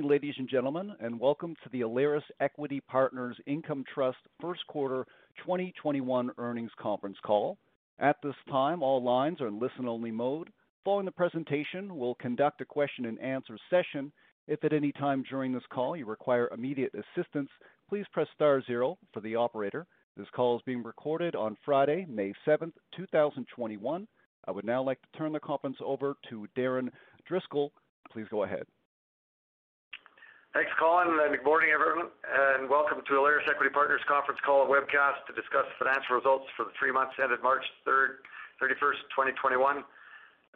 Morning, ladies and gentlemen, and welcome to the Alaris Equity Partners Income Trust first quarter 2021 earnings conference call. At this time, all lines are in listen-only mode. Following the presentation, we'll conduct a question and answer session. If at any time during this call you require immediate assistance, please press star zero for the operator. This call is being recorded on Friday, May 7th, 2021. I would now like to turn the conference over to Darren Driscoll. Please go ahead. Thanks, Colin, and good morning, everyone, and welcome to Alaris Equity Partners conference call and webcast to discuss financial results for the three months ended March 31st, 2021,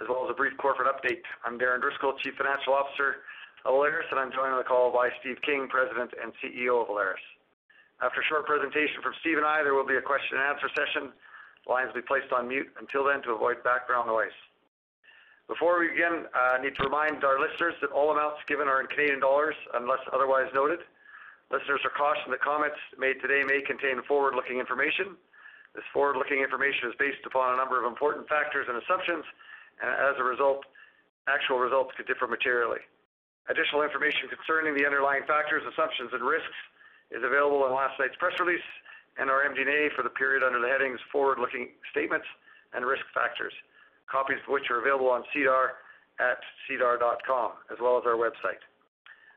as well as a brief corporate update. I'm Darren Driscoll, Chief Financial Officer of Alaris, and I'm joined on the call by Steve King, President and CEO of Alaris. After a short presentation from Steve and I, there will be a question and answer session. Lines will be placed on mute until then to avoid background noise. Before we begin, uh, I need to remind our listeners that all amounts given are in Canadian dollars unless otherwise noted. Listeners are cautioned that comments made today may contain forward-looking information. This forward-looking information is based upon a number of important factors and assumptions, and as a result, actual results could differ materially. Additional information concerning the underlying factors, assumptions, and risks is available in last night's press release and our MD&A for the period under the headings Forward-Looking Statements and Risk Factors, copies of which are available on SEDAR at sedar.com, as well as our website.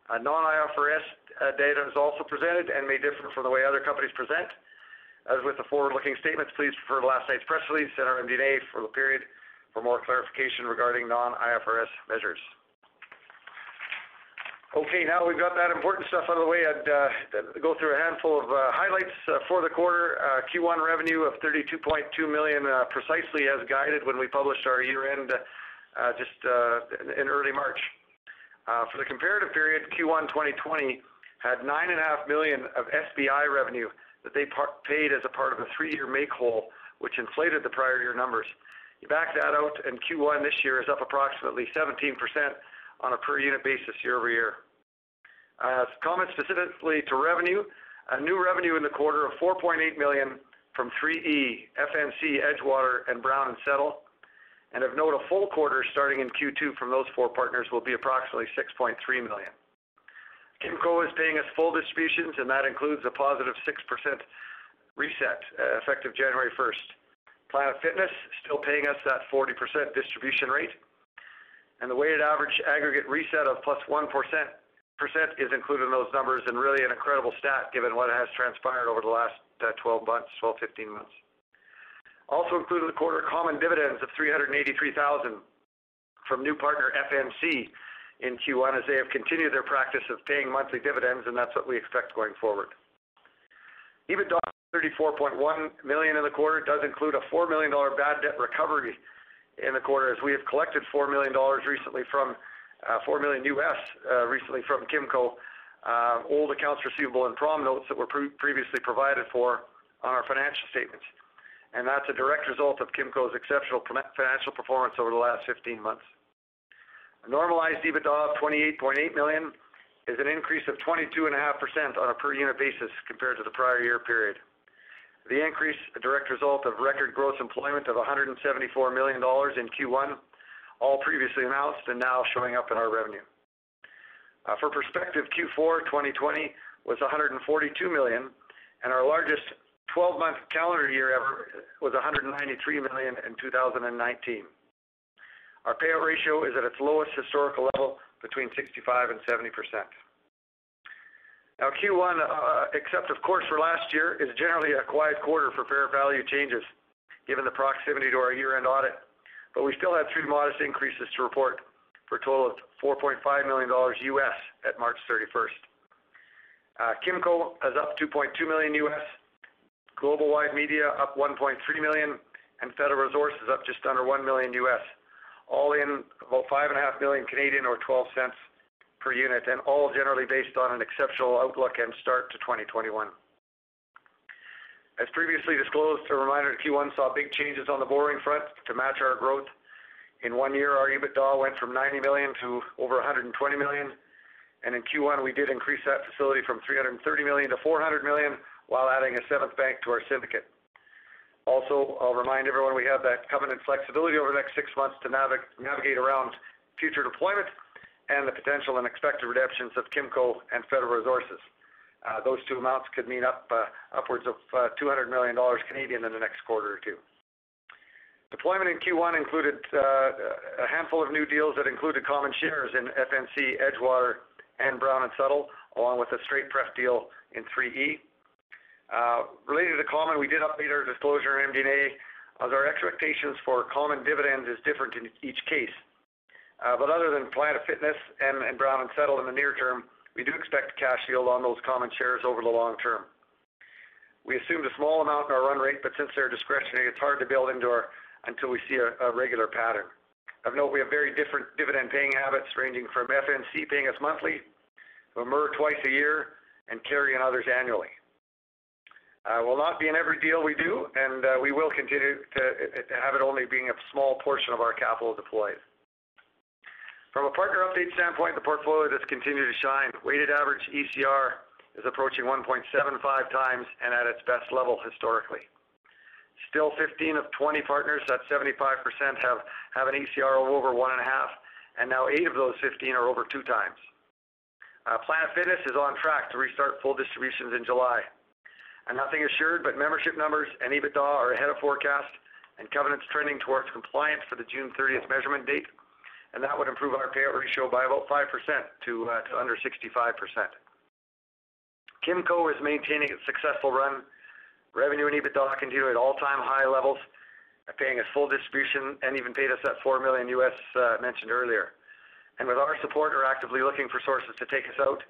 Uh, Non-IFRS uh, data is also presented and may differ from the way other companies present. As with the forward-looking statements, please refer to last night's press release and our MD&A for the period for more clarification regarding non-IFRS measures. Okay, now we've got that important stuff out of the way, I'd uh, go through a handful of uh, highlights uh, for the quarter. Q1 revenue of 32.2 million, precisely as guided when we published our year-end just in early March. For the comparative period, Q1 2020 had 9.5 million of SBI revenue that they paid as a part of a three-year make-whole, which inflated the prior year numbers. You back that out, and Q1 this year is up approximately 17% on a per unit basis year-over-year. Uh, comments specifically to revenue, a new revenue in the quarter of 4.8 million from 3E, FNC, Edgewater, and Brown & Settle. And of note, a full quarter starting in Q2 from those four partners will be approximately 6.3 million. Kimco is paying us full distributions, and that includes a positive 6% reset uh, effective January 1st. Planet Fitness still paying us that 40% distribution rate. And the weighted average aggregate reset of +1% is included in those numbers and really an incredible stat given what has transpired over the last uh, 12 months, 12, 15 months. Also included in the quarter, common dividends of 383,000 from new partner FNC in Q1 as they have continued their practice of paying monthly dividends, and that's what we expect going forward. EBITDA 34.1 million in the quarter does include a 4 million dollar bad debt recovery in the quarter as we have collected $4 million recently from Uh, uh, Kimco, uh, old accounts receivable and prom notes that were previously provided for on our financial statements. And that's a direct result of Kimco's exceptional financial performance over the last 15 months. A normalized EBITDA of 28.8 million is an increase of 22.5% on a per unit basis compared to the prior year period. The increase, a direct result of record gross employment of 174 million dollars in Q1, all previously announced and now showing up in our revenue. Uh, for perspective, Q4 2020 was 142 million, and our largest 12-month calendar year ever was 193 million in 2019. Our payout ratio is at its lowest historical level between 65 and 70%. Now Q1, uh, except of course for last year, is generally a quiet quarter for fair value changes given the proximity to our year-end audit. But we still had three modest increases to report for a total of $4.5 million US at March 31st. Uh, Kimco is up 2.2 million, US, Global Wide Media up 1.3 million, and Federal Resources up just under 1 million. US. All in about 5.5 million Canadian or 12 cents per unit, and all generally based on an exceptional outlook and start to 2021. As previously disclosed, a reminder, Q1 saw big changes on the borrowing front to match our growth. In one year, our EBITDA went from 90 million to over 120 million, and in Q1, we did increase that facility from 330 million to 400 million while adding a seventh bank to our syndicate. Also, I'll remind everyone we have that covenant flexibility over the next six months to navigate around future deployment and the potential and expected redemptions of Kimco and Federal Resources. Uh, those two amounts could mean uh, upwards of uh, 200 million Canadian in the next quarter or two. Deployment in Q1 included a handful of new deals that included common shares in FNC, Edgewater, and Brown & Settle, along with a straight pref deal in 3E. Related to common, we did update our disclosure in MD&A as our expectations for common dividends is different in each case. But other than Planet Fitness and Brown & Settle in the near term, we do expect cash yield on those common shares over the long term. We assumed a small amount in our run rate, but since they're discretionary, it's hard to build into our until we see a regular pattern. Of note, we have very different dividend-paying habits, ranging from FNC paying us monthly, Amur twice a year, and Carey and others annually. Uh, will not be in every deal we do, and uh, we will continue to have it only being a small portion of our capital deployed. From a partner update standpoint, the portfolio has continued to shine. Weighted average ECR is approaching 1.75x and at its best level historically. Still 15 of 20 partners at 75% have have an ECR of over 1.5, and now eight of those 15 are over 2x. Uh, Planet Fitness is on track to restart full distributions in July. And nothing assured, but membership numbers and EBITDA are ahead of forecast, and covenants trending towards compliance for the June 30th measurement date, and that would improve our payout ratio by about 5% uh, to under 65%. Kimco is maintaining its successful run. Revenue and EBITDA continue at all-time high levels, paying a full distribution and even paid us that 4 million US uh, mentioned earlier. And with our support, we're actively looking for sources to take us out.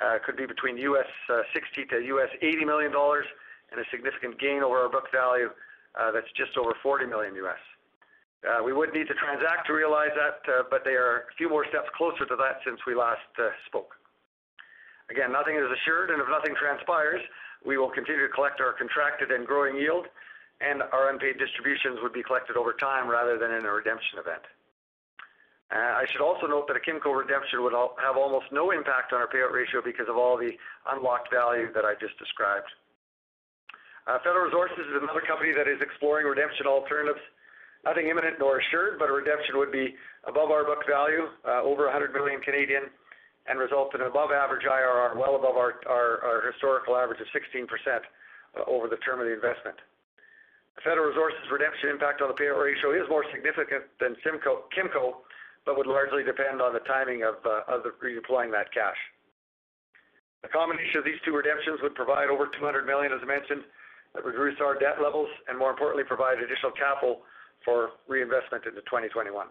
Uh, could be between us $60 million-$80 million and a significant gain over our book value that's just over $40 million. Uh, we would need to transact to realize that, uh, but they are a few more steps closer to that since we last uh, spoke. Again, nothing is assured, and if nothing transpires, we will continue to collect our contracted and growing yield, and our unpaid distributions would be collected over time rather than in a redemption event. I should also note that a Kimco redemption would have almost no impact on our payout ratio because of all the unlocked value that I just described. Federal Resources is another company that is exploring redemption alternatives. Nothing imminent nor assured, but a redemption would be above our book value, uh, over 100 million Canadian, and result in an above average IRR, well above our historical average of 16% uh, over the term of the investment. The Federal Resources redemption impact on the payout ratio is more significant than Kimco, but would largely depend on the timing of uh, redeploying that cash. The combination of these two redemptions would provide over 200 million, as I mentioned, that would reduce our debt levels and more importantly, provide additional capital for reinvestment into 2021.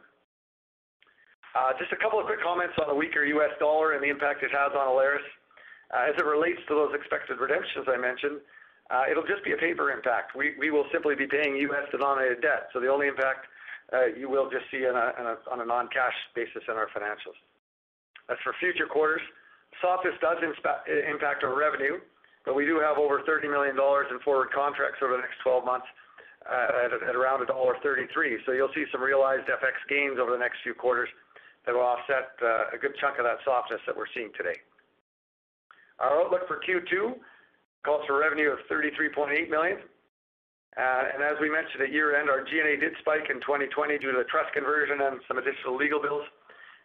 Uh, just a couple of quick comments on the weaker U.S. dollar and the impact it has on Alaris. Uh, as it relates to those expected redemptions I mentioned, uh, it'll just be a paper impact. We will simply be paying U.S.-denominated debt. So the only impact you will just see on a non-cash basis in our financials. As for future quarters, softness does impact our revenue, but we do have over 30 million dollars in forward contracts over the next 12 months Uh, at around dollar 1.33. You'll see some realized FX gains over the next few quarters that will offset uh, a good chunk of that softness that we're seeing today. Our outlook for Q2 calls for revenue of 33.8 million, uh, and As we mentioned at year-end, our G&A did spike in 2020 due to the trust conversion and some additional legal bills,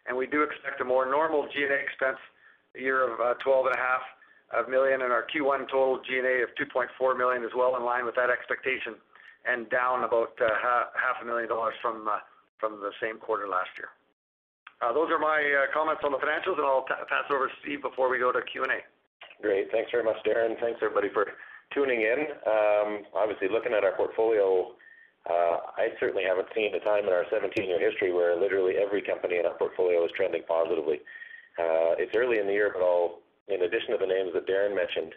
and we do expect a more normal G&A expense a year of 12.5 million, and our Q1 total G&A of 2.4 million is well in line with that expectation and down about uh, half a million dollars uh, from the same quarter last year. Uh, those are my comments on the financials, and I'll pass it over to Steve before we go to Q&A. Great. Thanks very much, Darren. Thanks, everybody, for tuning in. Um, obviously, looking at our portfolio, I certainly haven't seen a time in our 17-year history where literally every company in our portfolio is trending positively. It's early in the year, but in addition to the names that Darren mentioned,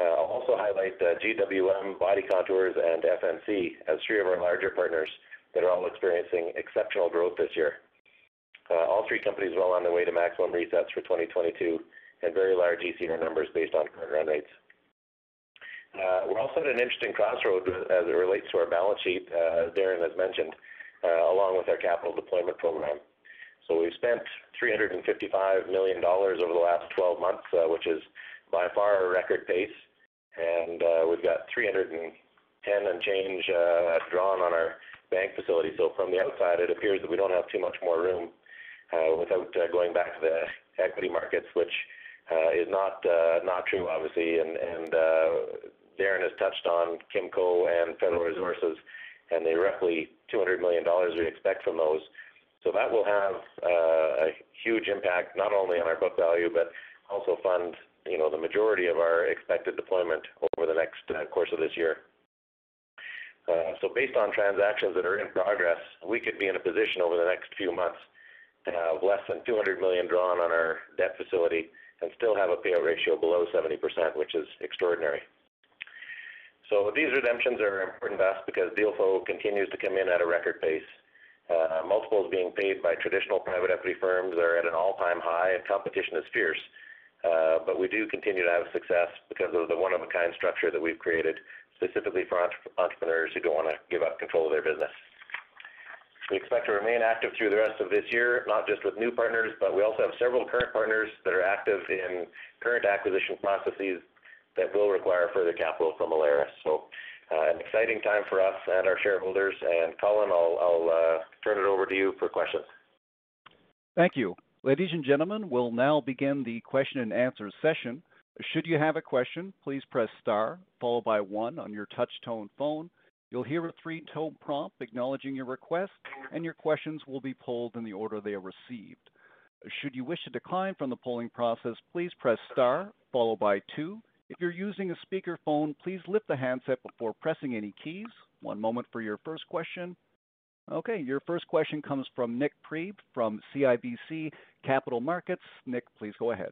Uh, I'll also highlight uh, GWM, Body Contours, and FNC as three of our larger partners that are all experiencing exceptional growth this year. Uh, all three companies well on their way to maximum resets for 2022 and very large ECR numbers based on current run rates. We're also at an interesting crossroad as it relates to our balance sheet, as Darren has mentioned, along with our capital deployment program. So we've spent 355 million dollars over the last 12 months, which is by far a record pace. And uh, we've got 310 and change uh, drawn on our bank facility. So from the outside, it appears that we don't have too much more room uh, without uh, going back to the equity markets, which is not not true, obviously. And uh Darren has touched on Kimco and Federal Resources and the roughly 200 million dollars we expect from those. So that will have a huge impact not only on our book value, but also fund, you know, the majority of our expected deployment over the next uh, course of this year. Uh, so based on transactions that are in progress, we could be in a position over the next few months to have less than 200 million drawn on our debt facility and still have a payout ratio below 70%, which is extraordinary. So these redemptions are important to us because deal flow continues to come in at a record pace. Uh, multiples being paid by traditional private equity firms are at an all-time high and competition is fierce. Uh, but we do continue to have success because of the one-of-a-kind structure that we've created specifically for entrepreneurs who don't wanna give up control of their business. We expect to remain active through the rest of this year, not just with new partners, but we also have several current partners that are active in current acquisition processes that will require further capital from Alaris. So, uh, an exciting time for us and our shareholders. And Colin, I'll uh, turn it over to you for questions. Thank you. Ladies and gentlemen, we'll now begin the question and answer session. Should you have a question, please press star followed by one on your touch tone phone. You'll hear a three-tone prompt acknowledging your request, and your questions will be polled in the order they are received. Should you wish to decline from the polling process, please press star followed by two. If you're using a speakerphone, please lift the handset before pressing any keys. One moment for your first question. Okay, your first question comes from Nik Priebe from CIBC Capital Markets. Nik, please go ahead.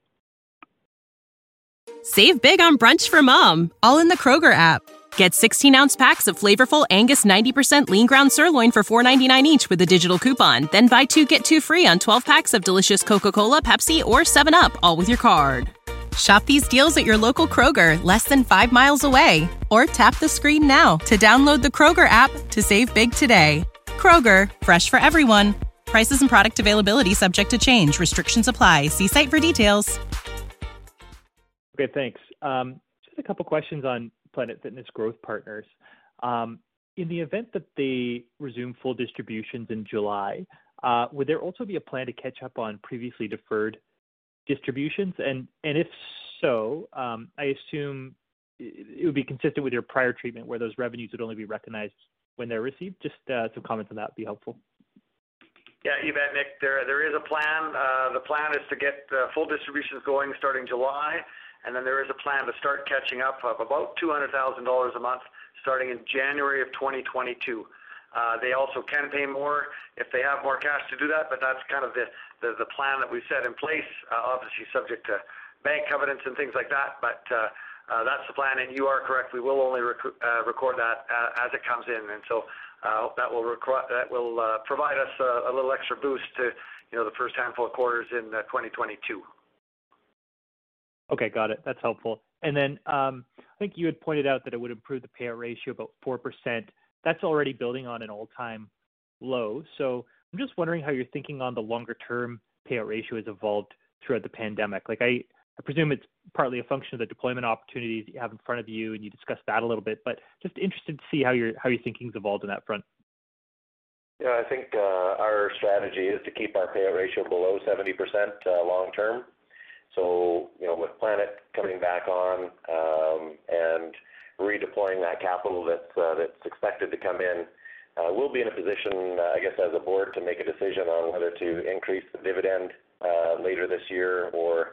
Save big on brunch for mom, all in the Kroger app. Get 16-ounce packs of flavorful Angus 90% lean ground sirloin for $4.99 each with a digital coupon. Then buy two, get two free on 12 packs of delicious Coca-Cola, Pepsi, or 7UP, all with your card. Shop these deals at your local Kroger, less than five miles away. Or tap the screen now to download the Kroger app to save big today. Kroger, fresh for everyone. Prices and product availability subject to change. Restrictions apply. See site for details. Okay, thanks. Um, just a couple questions on Planet Fitness Growth Partners. Um, in the event that they resume full distributions in July, uh, would there also be a plan to catch up on previously deferred distributions? And and if so, um, I assume it would be consistent with your prior treatment where those revenues would only be recognized when they're received. Just uh, some comments on that would be helpful. Yeah, you bet, Nik. There is a plan. Uh, the plan is to get full distributions going starting July, and then there is a plan to start catching up of about 200,000 dollars a month starting in January of 2022. Uh, they also can pay more if they have more cash to do that, but that's kind of the the plan that we've set in place, obviously subject to bank covenants and things like that. Uh, that's the plan. And you are correct, we will only uh, record that uh, as it comes in. And so uh that will provide us a little extra boost to, you know, the first handful of quarters in 2022. Okay, got it. That's helpful. And then um I think you had pointed out that it would improve the payout ratio about 4%. That's already building on an all-time low. So I'm just wondering how you're thinking on the longer term payout ratio has evolved throughout the pandemic. Like, I presume it's partly a function of the deployment opportunities you have in front of you, and you discussed that a little bit, but just interested to see how your thinking's evolved on that front. Yeah, I think uh, our strategy is to keep our payout ratio below 70% uh, long term. So, you know, with Planet coming back on um, and redeploying that capital that's uh, expected to come in, we'll be in a position, I guess, as a board to make a decision on whether to increase the dividend later this year or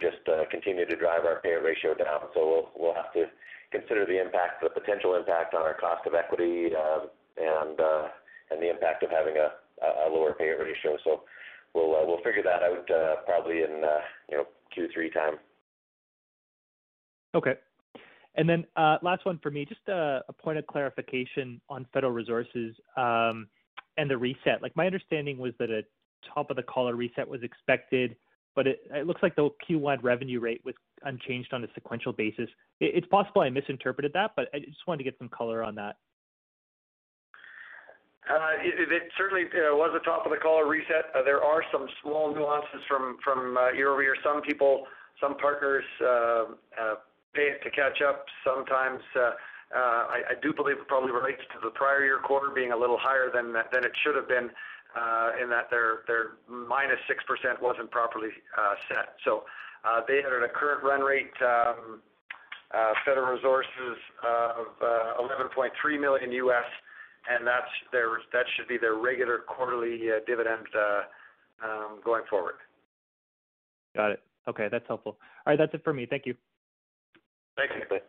just uh, continue to drive our payout ratio down. So we'll have to consider the impact, the potential impact on our cost of equity um, uh, and the impact of having a lower payout ratio. So we'll uh, figure that out probably in you know, Q3 time. Okay. And then uh last one for me, just a point of clarification on Federal Resources um, and the reset. Like, my understanding was that a top of the collar reset was expected, but it looks like the Q1 revenue rate was unchanged on a sequential basis. It's possible I misinterpreted that, but I just wanted to get some color on that. Uh, it certainly uh, was a top of the collar reset. Uh, there are some small nuances from year-over-year. Some people, some partners pay it to catch up. Sometimes I do believe it probably relates to the prior year quarter being a little higher than it should have been, Uh, in that their -6% wasn't properly uh, set. So uh they had at a current run rate, um, uh, Federal Resources of $11.3 million, and that should be their regular quarterly dividend um, going forward. Got it. Okay, that's helpful. All right, that's it for me. Thank you. Thank you.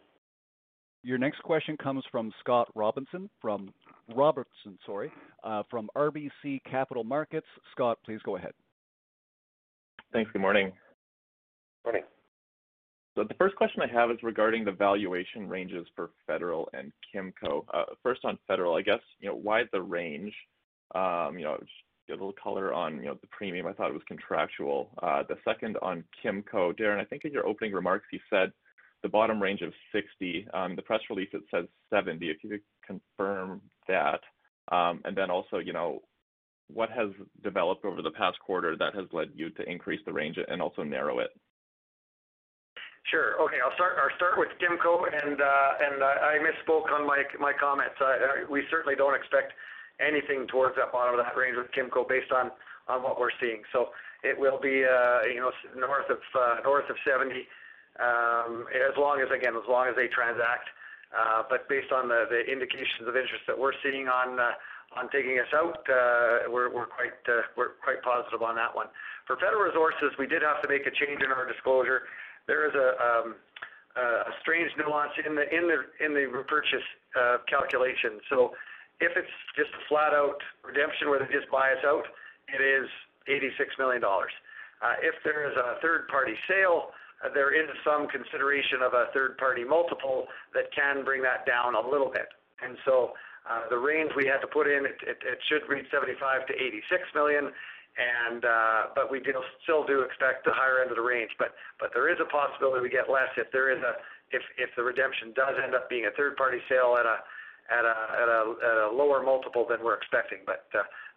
Your next question comes from Scott Robinson from Robertson sorry, uh, from RBC Capital Markets. Scott, please go ahead. Thanks. Good morning. Morning. So the first question I have is regarding the valuation ranges for Federal and Kimco. Uh, first on Federal, I guess, you know, why the range? Um, you know, just get a little color on, you know, the premium. I thought it was contractual. Uh, the second on Kimco. Darren, I think in your opening remarks, you said the bottom range of 60. On the press release, it says 70. If you could confirm that. Um, and then also, you know, what has developed over the past quarter that has led you to increase the range and also narrow it? Sure. Okay. I'll start I'll start with Kimco, and uh, and I misspoke on my my comments. We certainly don't expect anything towards that bottom of that range with Kimco based on on what we're seeing. So it will be, uh, you know, north of uh, north of 70, Um, as long as again, as long as they transact. Uh, but based on the indications of interest that we're seeing on uh, on taking us out, uh, we're we're quite uh, we're quite positive on that one. For Federal Resources, we did have to make a change in our disclosure. There is a um, a strange nuance in the repurchase calculation. So if it's just a flat out redemption where they just buy us out, it is $86 million. If there is a third-party sale, there is some consideration of a third-party multiple that can bring that down a little bit. And so uh the range we had to put in, it should read $75 million-$86 million. We still do expect the higher end of the range. But but there is a possibility we get less if the redemption does end up being a third-party sale at a lower multiple than we're expecting.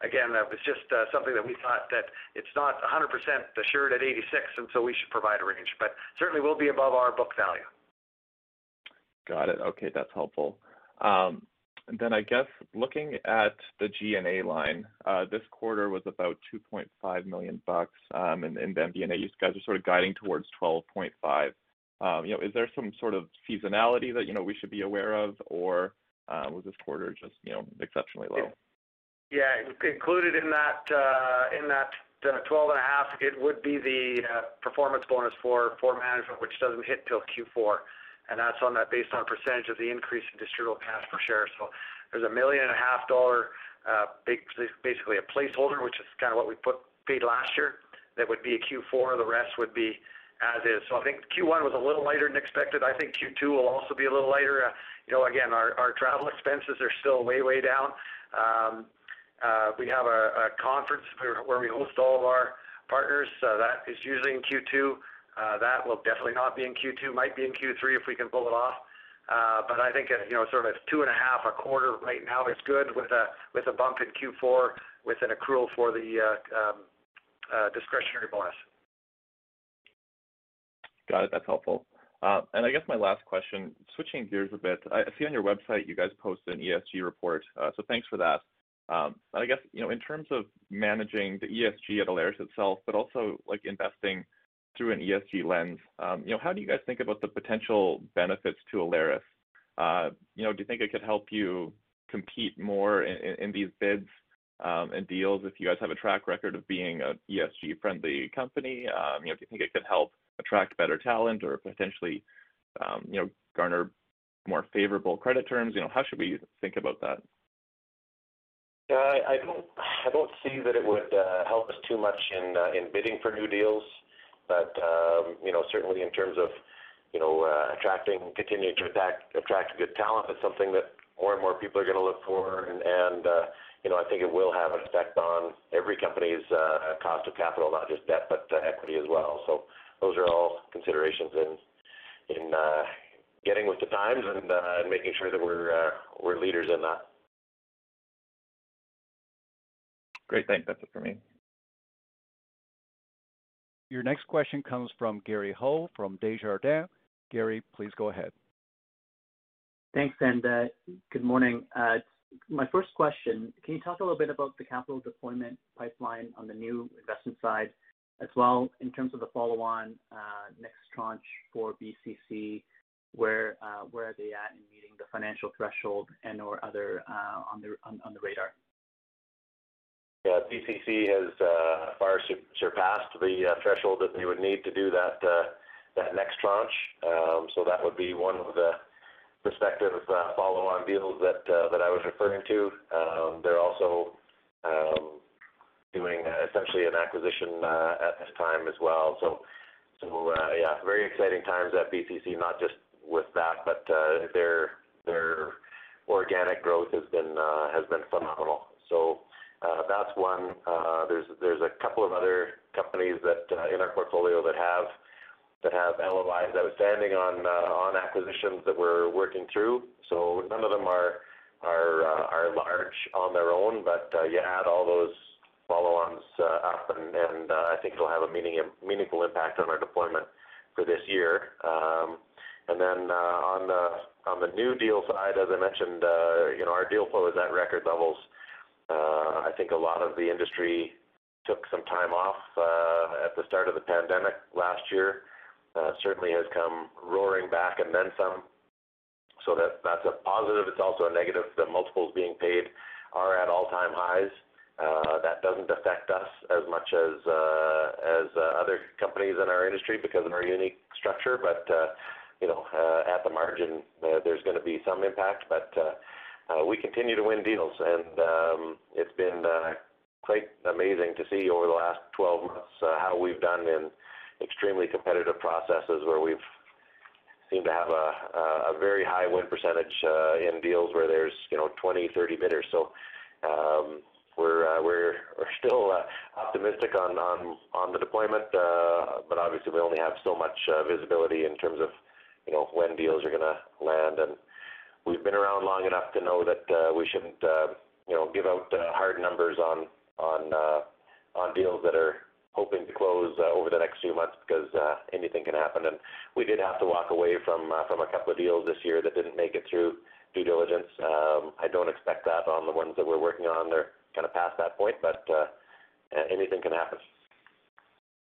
Again, that was just uh, something that we thought that it's not 100% assured at 86, and so we should provide a range. But certainly we'll be above our book value. Got it. Okay, that's helpful. Um then I guess looking at the G&A line, uh, this quarter was about $2.5 million. In the MD&A, you guys are sort of guiding towards $12.5 million. Um, you know, is there some sort of seasonality that, you know, we should be aware of? Or, uh, was this quarter just, you know, exceptionally low? Yeah. Included in not uh in that uh, 12.5, it would be the uh, performance bonus for for management, which doesn't hit till Q4. and That's on that based on a percentage of the increase in distributable cash per share. So there's a $1.5 million, uh, basically a placeholder, which is kind of what we put paid last year. That would be a Q4. The rest would be as is. So I think Q1 was a little lighter than expected. I think Q2 will also be a little lighter. You know, again, our travel expenses are still way way down. Um, We have a a conference where we host all of our partners. That is usually in Q2. Uh, That will definitely not be in Q2. Might be in Q3 if we can pull it off. Uh, but I think, you know, sort of 2.5 a quarter right now is good with a with a bump in Q4 with an accrual for the uh, um, uh, discretionary bonus. Got it. That's helpful. And I guess my last question, switching gears a bit. I see on your website you guys post an ESG report, so thanks for that. Um, I guess, you know, in terms of managing the ESG at Alaris itself, but also like investing through an ESG lens, um, you know, how do you guys think about the potential benefits to Alaris? Uh, you know, do you think it could help you compete more in these bids um, and deals if you guys have a track record of being an ESG-friendly company? You know, do you think it could help attract better talent or potentially, you know, garner more favorable credit terms? You know, how should we think about that? Yeah, I don't see that it would uh, help us too much uh, in bidding for new deals. But um, you know, certainly in terms of you know uh, attracting, continuing to attract good talent, it's something that more and more people are gonna look for. And uh, you know, I think it will have an effect on every company's cost of capital, not just debt, but equity as well. So those are all considerations in in getting with the times and making sure that we're uh, we're leaders in that. Great. Thanks. That's it for me. Your next question comes from Gary Ho from Desjardins. Gary, please go ahead. Thanks, and good morning. My first question, can you talk a little bit about the capital deployment pipeline on the new investment side as well in terms of the follow-on next tranche for BCC, where uh where are they at in meeting the financial threshold and/or other uh on the on the radar? Yeah. BCC has uh, far surpassed the uh, threshold that they would need to do that uh, that next tranche. Um, so that would be one of the prospective follow-on deals that that I was referring to. Um, they're also um, doing essentially an acquisition at this time as well. So, so yeah, very exciting times at BCC, not just with that, but their their organic growth has been has been phenomenal. Uh, that's one. Uh, there's a couple of other companies that uh, in our portfolio that have that have LOIs outstanding on acquisitions that we're working through. So none of them are large on their own, but you add all those follow-ons up and I think it'll have a meaningful impact on our deployment for this year. Um and then uh on the on the new deal side, as I mentioned, you know, our deal flow is at record levels. Uh, I think a lot of the industry took some time off uh, at the start of the pandemic last year. Uh, certainly has come roaring back and then some. So that that's a positive. It's also a negative. The multiples being paid are at all-time highs. That doesn't affect us as much as other companies in our industry because of our unique structure. But you know, at the margin, there's gonna be some impact. Uh, we continue to win deals, and um, it's been uh, quite amazing to see over the last 12 months uh, how we've done in extremely competitive processes where we've seemed to have a very high win percentage in deals where there's, you know, 20, 30 bidders. So um, we're still optimistic on the deployment. But obviously we only have so much visibility in terms of, you know, when deals are gonna land. We've been around long enough to know that uh, we shouldn't, um, you know, give out uh, hard numbers on uh, on deals that are hoping to close over the next few months because anything can happen. And we did have to walk away from from a couple of deals this year that didn't make it through due diligence. Um, I don't expect that on the ones that we're working on. They're kind of past that point, but anything can happen.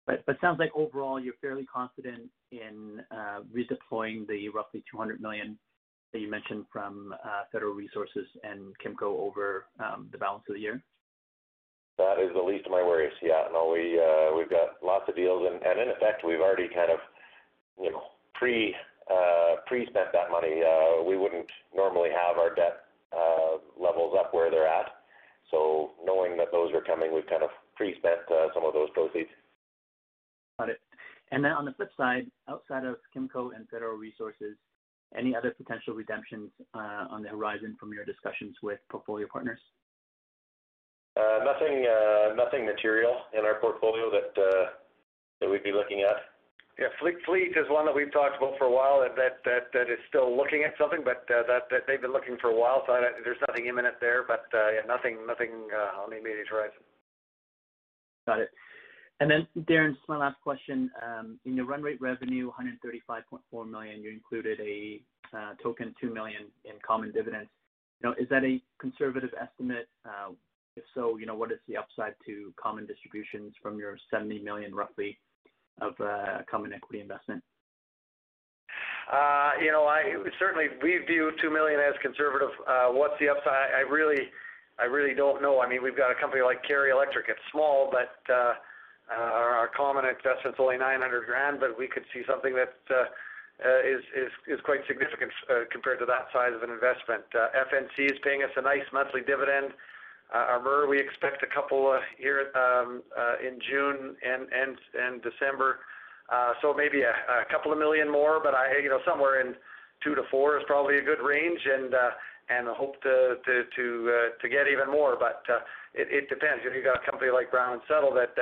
But, but sounds like overall you're fairly confident in uh, redeploying the roughly 200 million that you mentioned from uh, Federal Resources and Kimco over um, the balance of the year. That is the least of my worries. Yeah. No, uh, we've got lots of deals. And in effect, we've already kind of, you know, uh, pre-spent that money. We wouldn't normally have our debt levels up where they're at. So knowing that those are coming, we've kind of pre-spent some of those proceeds. Got it. And then on the flip side, outside of Kimco and Federal Resources, any other potential redemptions uh, on the horizon from your discussions with portfolio partners? Uh, nothing uh, nothing material in our portfolio that uh that we'd be looking at. Yeah. Fleet is one that we've talked about for a while that is still looking at something, but that they've been looking for a while. So there's nothing imminent there, but yeah, nothing on the immediate horizon. Got it. Darren, just my last question. Um, in your run rate revenue, 135.4 million, you included a uh, token 2 million in common dividends. You know, is that a conservative estimate? Uh, if so, you know, what is the upside to common distributions from your 70 million roughly of uh, common equity investment? You know, I certainly we view 2 million as conservative. What's the upside? I really don't know. I mean, we've got a company like Carey Electric. It's small, but our common investment's only 900,000, but we could see something that uh, is is is quite significant uh, compared to that size of an investment. Uh, FNC is paying us a nice monthly dividend. Amur, we expect a couple here um, in June and and December. So maybe a couple of million more, but I you know, somewhere in 2 million-4 million is probably a good range. and I hope to to uh to get even more. But uh it depends. You got a company like Brown & Settle that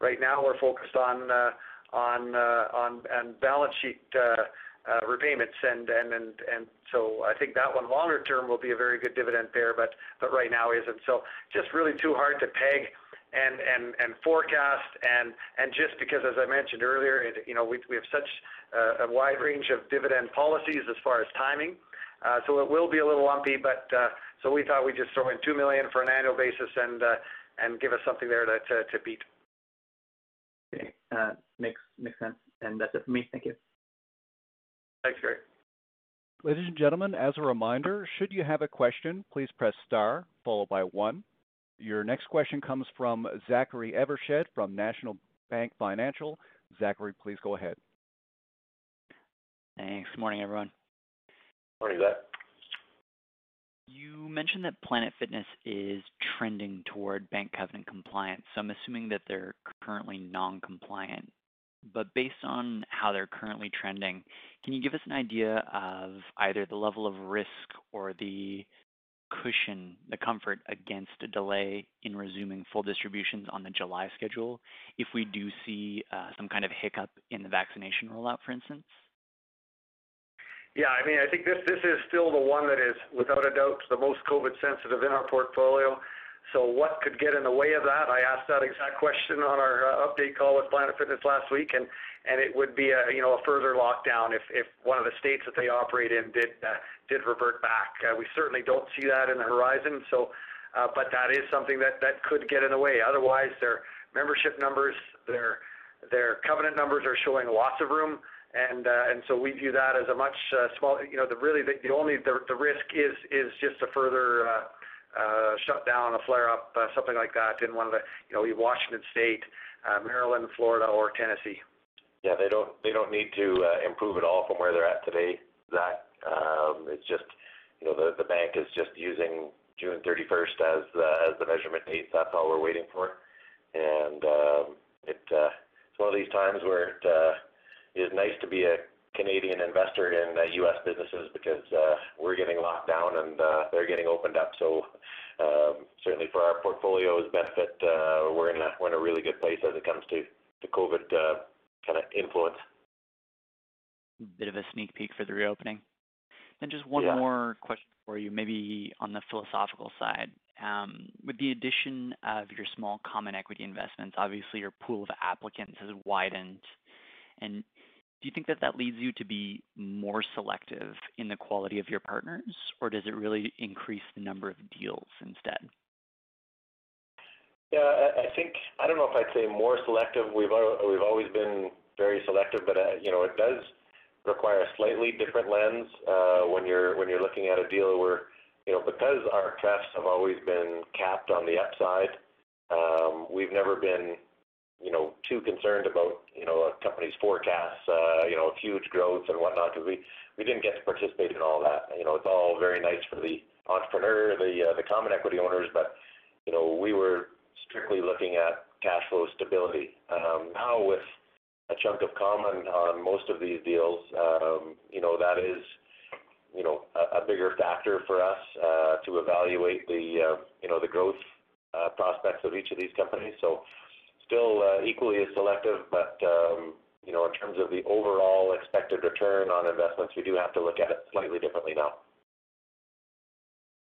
right now we're focused on uh, on uh, on balance sheet uh, repayments. And so I think that one longer term will be a very good dividend payer, but but right now isn't. So just really too hard to peg and forecast and just because as I mentioned earlier, you know, we we have such a wide range of dividend policies as far as timing. Uh so it will be a little lumpy, but uh so we thought we'd just throw in 2 million for an annual basis and and give us something there to beat. Uh, okay. Makes sense. And that's it for me. Thank you. Thanks, Gary. Ladies and gentlemen, as a reminder, should you have a question, please press star followed by one. Your next question comes from Zachary Evershed from National Bank Financial. Zachary, please go ahead. Thanks. Morning, everyone. Morning, Zach. You mentioned that Planet Fitness is trending toward bank covenant compliance, so I'm assuming that they're currently non-compliant. But based on how they're currently trending, can you give us an idea of either the level of risk or the cushion, the comfort against a delay in resuming full distributions on the July schedule if we do see uh, some kind of hiccup in the vaccination rollout, for instance? Yeah, I mean, I think this this is still the one that is without a doubt the most COVID sensitive in our portfolio. So what could get in the way of that? I asked that exact question on our uh, update call with Planet Fitness last week, and and it would be a you know a further lockdown if one of the states that they operate in did uh, did revert back. Uh, we certainly don't see that in the horizon. So, but that is something that could get in the way. Otherwise, their membership numbers, their their covenant numbers are showing lots of room. Uh, we view that as a much uh, smaller. You know, the really the only the the risk is is just a further uh, shutdown, a flare up, something like that in one of the, you know, Washington State, Maryland, Florida or Tennessee. Yeah, they don't they don't need to improve at all from where they're at today, Zach. Um, it's just, you know, the the bank is just using June 31st as as the measurement date. That's all we're waiting for. And um, it it's one of these times where it is nice to be a Canadian investor in uh, U.S. businesses because uh, we're getting locked down and uh, they're getting opened up. So um, certainly for our portfolio's benefit, we're in a really good place as it comes to the COVID kind of influence. Bit of a sneak peek for the reopening. Yeah. Just one more question for you, maybe on the philosophical side. Um, with the addition of your small common equity investments, obviously your pool of applicants has widened. And do you think that that leads you to be more selective in the quality of your partners, or does it really increase the number of deals instead? Yeah, I think I don't know if I'd say more selective. We've we've always been very selective, but uh, you know, it does require a slightly different lens uh, when you're when you're looking at a deal where, you know, because our prefs have always been capped on the upside, um, we've never been, you know, too concerned about, you know, a company's forecasts, uh, you know, huge growth and whatnot, because we didn't get to participate in all that. You know, it's all very nice for the entrepreneur, the uh, the common equity owners, but, you know, we were strictly looking at cash flow stability. Um, now with a chunk of common on most of these deals, um, you know, that is, you know, a bigger factor for us uh, to evaluate the, uh, you know, the growth prospects of each of these companies. Still, uh, equally as selective, but, um, you know, in terms of the overall expected return on investments, we do have to look at it slightly differently now.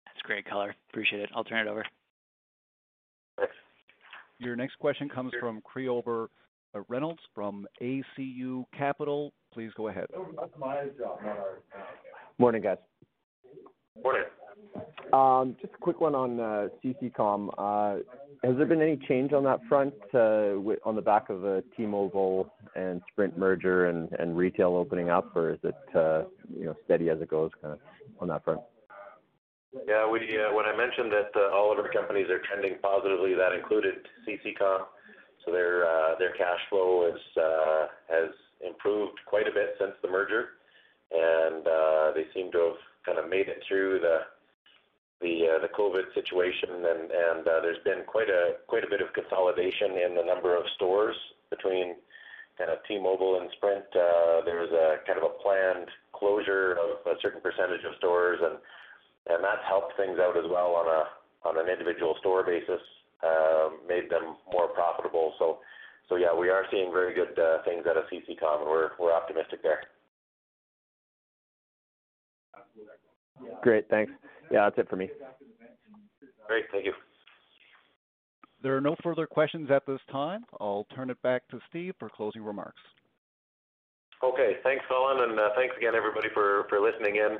That's great color. Appreciate it. I'll turn it over. Thanks. Your next question comes from Trevor uh, Reynolds from ACU Capital. Please go ahead. Morning, guys. Morning. Um, just a quick one on uh, CCCom. Uh, has there been any change on that front uh, on the back of the T-Mobile and Sprint merger and retail opening up, or is it you know, steady as it goes kind of on that front? Yeah, we, when I mentioned that all of our companies are trending positively, that included CCCom. So their their cash flow has improved quite a bit since the merger. And, they seem to have kind of made it through the the uh, the COVID situation. And and uh, there's been quite a quite a bit of consolidation in the number of stores between kind of T-Mobile and Sprint. There's a kind of a planned closure of a certain percentage of stores. and and that's helped things out as well on a on an individual store basis, um, made them more profitable. So, so yeah, we are seeing very good uh, things out of CCCom, and we're we're optimistic there. Great, thanks. Yeah, that's it for me. Great, thank you. There are no further questions at this time. I'll turn it back to Steve for closing remarks. Okay, thanks, Colin, and uh, thanks again, everybody, for, for listening in.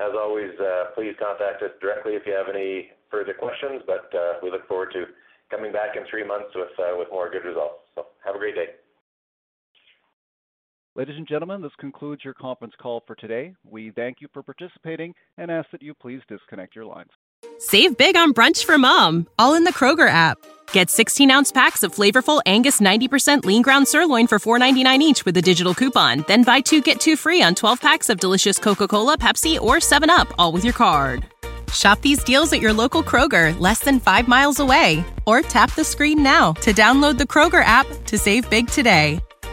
As always, uh, please contact us directly if you have any further questions, but uh, we look forward to coming back in three months with, uh, with more good results. So have a great day. Ladies and gentlemen, this concludes your conference call for today. We thank you for participating and ask that you please disconnect your lines. Save big on brunch for mom, all in the Kroger app. Get 16 ounce packs of flavorful Angus 90% lean ground sirloin for $4.99 each with a digital coupon. Then buy two get two free on 12 packs of delicious Coca Cola, Pepsi, or 7UP, all with your card. Shop these deals at your local Kroger, less than five miles away. Or tap the screen now to download the Kroger app to save big today.